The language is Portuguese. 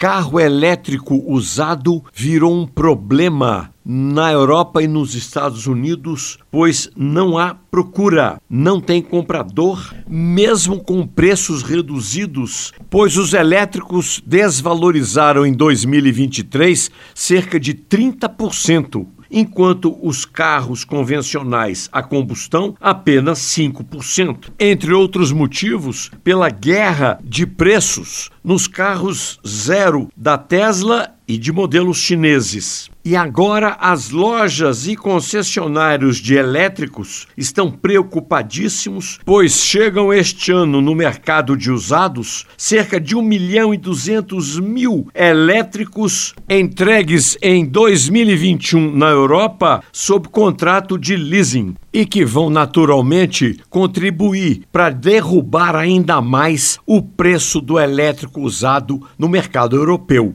carro elétrico usado virou um problema na Europa e nos Estados Unidos, pois não há procura, não tem comprador, mesmo com preços reduzidos, pois os elétricos desvalorizaram em 2023 cerca de 30% enquanto os carros convencionais a combustão apenas 5%. Entre outros motivos, pela guerra de preços nos carros zero da Tesla e de modelos chineses. E agora as lojas e concessionários de elétricos estão preocupadíssimos, pois chegam este ano no mercado de usados cerca de 1 milhão e 200 mil elétricos entregues em 2021 na Europa sob contrato de leasing e que vão naturalmente contribuir para derrubar ainda mais o preço do elétrico usado no mercado europeu.